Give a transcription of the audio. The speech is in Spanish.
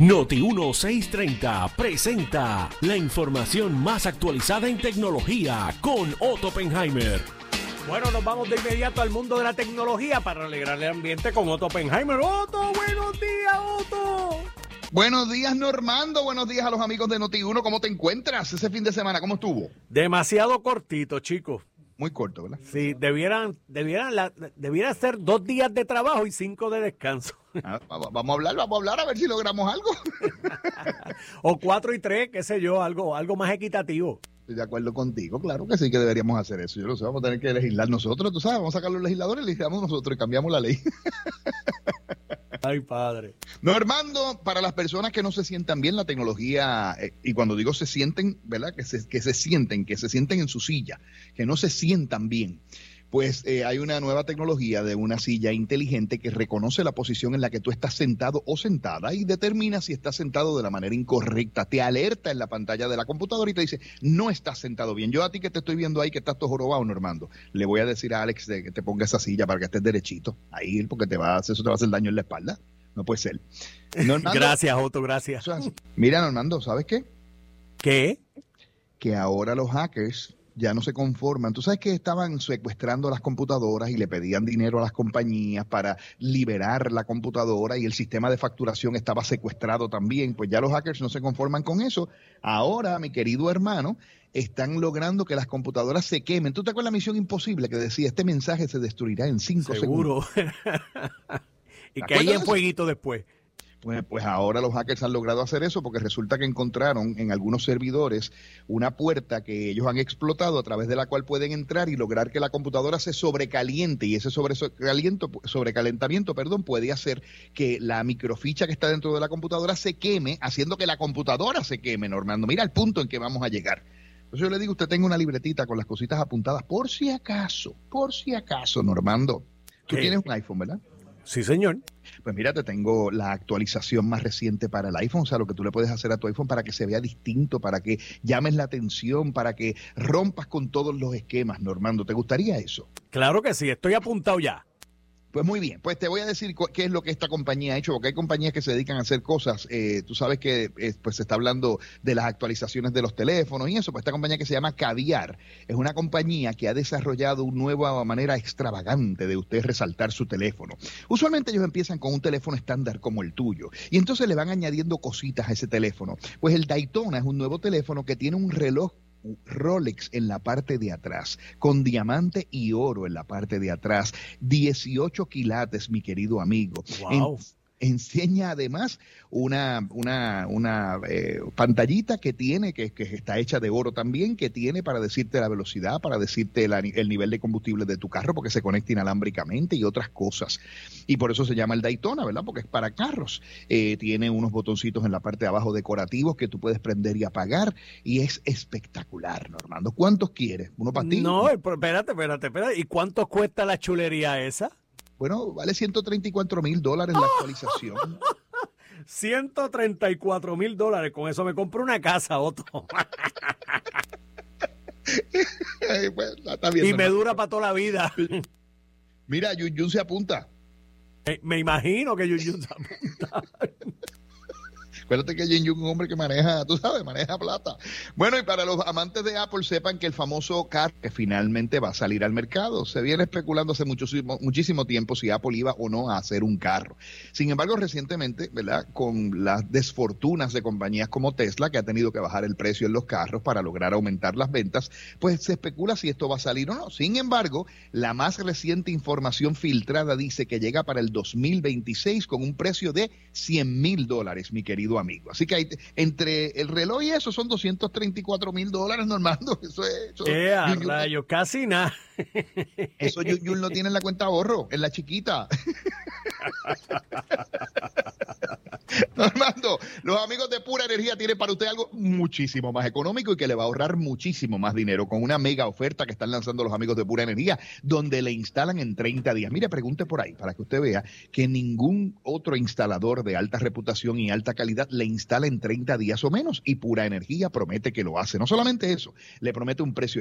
Noti 1630 presenta la información más actualizada en tecnología con Otto Oppenheimer. Bueno, nos vamos de inmediato al mundo de la tecnología para alegrarle el ambiente con Otto Oppenheimer. Otto, buenos días, Otto. Buenos días, Normando. Buenos días a los amigos de Noti1. ¿Cómo te encuentras ese fin de semana? ¿Cómo estuvo? Demasiado cortito, chicos. Muy corto, ¿verdad? Sí, debieran, debieran, la, debieran ser dos días de trabajo y cinco de descanso. Ah, vamos a hablar, vamos a hablar a ver si logramos algo. o cuatro y tres, qué sé yo, algo, algo más equitativo. Estoy de acuerdo contigo, claro que sí que deberíamos hacer eso. Yo lo sé, vamos a tener que legislar nosotros, tú sabes, vamos a sacar los legisladores, legislamos nosotros y cambiamos la ley. Ay, padre. No, Armando, para las personas que no se sientan bien, la tecnología, eh, y cuando digo se sienten, ¿verdad? Que se, que se sienten, que se sienten en su silla, que no se sientan bien. Pues eh, hay una nueva tecnología de una silla inteligente que reconoce la posición en la que tú estás sentado o sentada y determina si estás sentado de la manera incorrecta. Te alerta en la pantalla de la computadora y te dice, no estás sentado bien. Yo a ti que te estoy viendo ahí que estás todo jorobado, Normando, le voy a decir a Alex de que te ponga esa silla para que estés derechito. Ahí, porque te va a hacer, eso te va a hacer daño en la espalda. No puede ser. gracias, Otto, gracias. Mira, Normando, ¿sabes qué? ¿Qué? Que ahora los hackers ya no se conforman. Tú sabes que estaban secuestrando las computadoras y le pedían dinero a las compañías para liberar la computadora y el sistema de facturación estaba secuestrado también. Pues ya los hackers no se conforman con eso. Ahora, mi querido hermano, están logrando que las computadoras se quemen. ¿Tú te acuerdas la misión imposible que decía este mensaje se destruirá en cinco Seguro. segundos? y que hay en fueguito después. Pues, pues, ahora los hackers han logrado hacer eso porque resulta que encontraron en algunos servidores una puerta que ellos han explotado a través de la cual pueden entrar y lograr que la computadora se sobrecaliente y ese sobrecalentamiento perdón, puede hacer que la microficha que está dentro de la computadora se queme, haciendo que la computadora se queme, Normando. Mira el punto en que vamos a llegar. Entonces yo le digo, usted tenga una libretita con las cositas apuntadas por si acaso, por si acaso, Normando. Tú tienes un iPhone, ¿verdad? Sí, señor. Pues mira, te tengo la actualización más reciente para el iPhone, o sea, lo que tú le puedes hacer a tu iPhone para que se vea distinto, para que llames la atención, para que rompas con todos los esquemas, Normando. ¿Te gustaría eso? Claro que sí, estoy apuntado ya. Pues muy bien, pues te voy a decir qué es lo que esta compañía ha hecho, porque hay compañías que se dedican a hacer cosas, eh, tú sabes que eh, pues se está hablando de las actualizaciones de los teléfonos y eso, pues esta compañía que se llama Caviar es una compañía que ha desarrollado una nueva manera extravagante de usted resaltar su teléfono. Usualmente ellos empiezan con un teléfono estándar como el tuyo y entonces le van añadiendo cositas a ese teléfono. Pues el Daytona es un nuevo teléfono que tiene un reloj Rolex en la parte de atrás, con diamante y oro en la parte de atrás, 18 quilates, mi querido amigo. Wow enseña además una, una, una eh, pantallita que tiene, que, que, está hecha de oro también, que tiene para decirte la velocidad, para decirte el nivel de combustible de tu carro, porque se conecta inalámbricamente y otras cosas. Y por eso se llama el Daytona, ¿verdad? Porque es para carros. Eh, tiene unos botoncitos en la parte de abajo decorativos que tú puedes prender y apagar y es espectacular, Normando. ¿Cuántos quieres? ¿Uno para ti? No, espérate, espérate, espérate. ¿Y cuánto cuesta la chulería esa? Bueno, vale 134 mil dólares la actualización. 134 mil dólares. Con eso me compro una casa, Otto. y me dura para toda la vida. Mira, Yun se apunta. Me, me imagino que Yun se apunta. Acuérdate que Jin Young es un hombre que maneja, tú sabes, maneja plata. Bueno, y para los amantes de Apple, sepan que el famoso car que finalmente va a salir al mercado. Se viene especulando hace muchísimo, muchísimo tiempo si Apple iba o no a hacer un carro. Sin embargo, recientemente, ¿verdad? Con las desfortunas de compañías como Tesla, que ha tenido que bajar el precio en los carros para lograr aumentar las ventas, pues se especula si esto va a salir o no. Sin embargo, la más reciente información filtrada dice que llega para el 2026 con un precio de 100 mil dólares, mi querido amigo. Así que hay, entre el reloj y eso son 234 mil dólares, Normando. Eso es. Eso, rayo, casi nada. Eso Yul no tiene en la cuenta ahorro, en la chiquita. Normando, los amigos de Pura Energía tienen para usted algo muchísimo más económico y que le va a ahorrar muchísimo más dinero con una mega oferta que están lanzando los amigos de Pura Energía, donde le instalan en 30 días. Mire, pregunte por ahí para que usted vea que ningún otro instalador de alta reputación y alta calidad le instala en 30 días o menos y Pura Energía promete que lo hace. No solamente eso, le promete un precio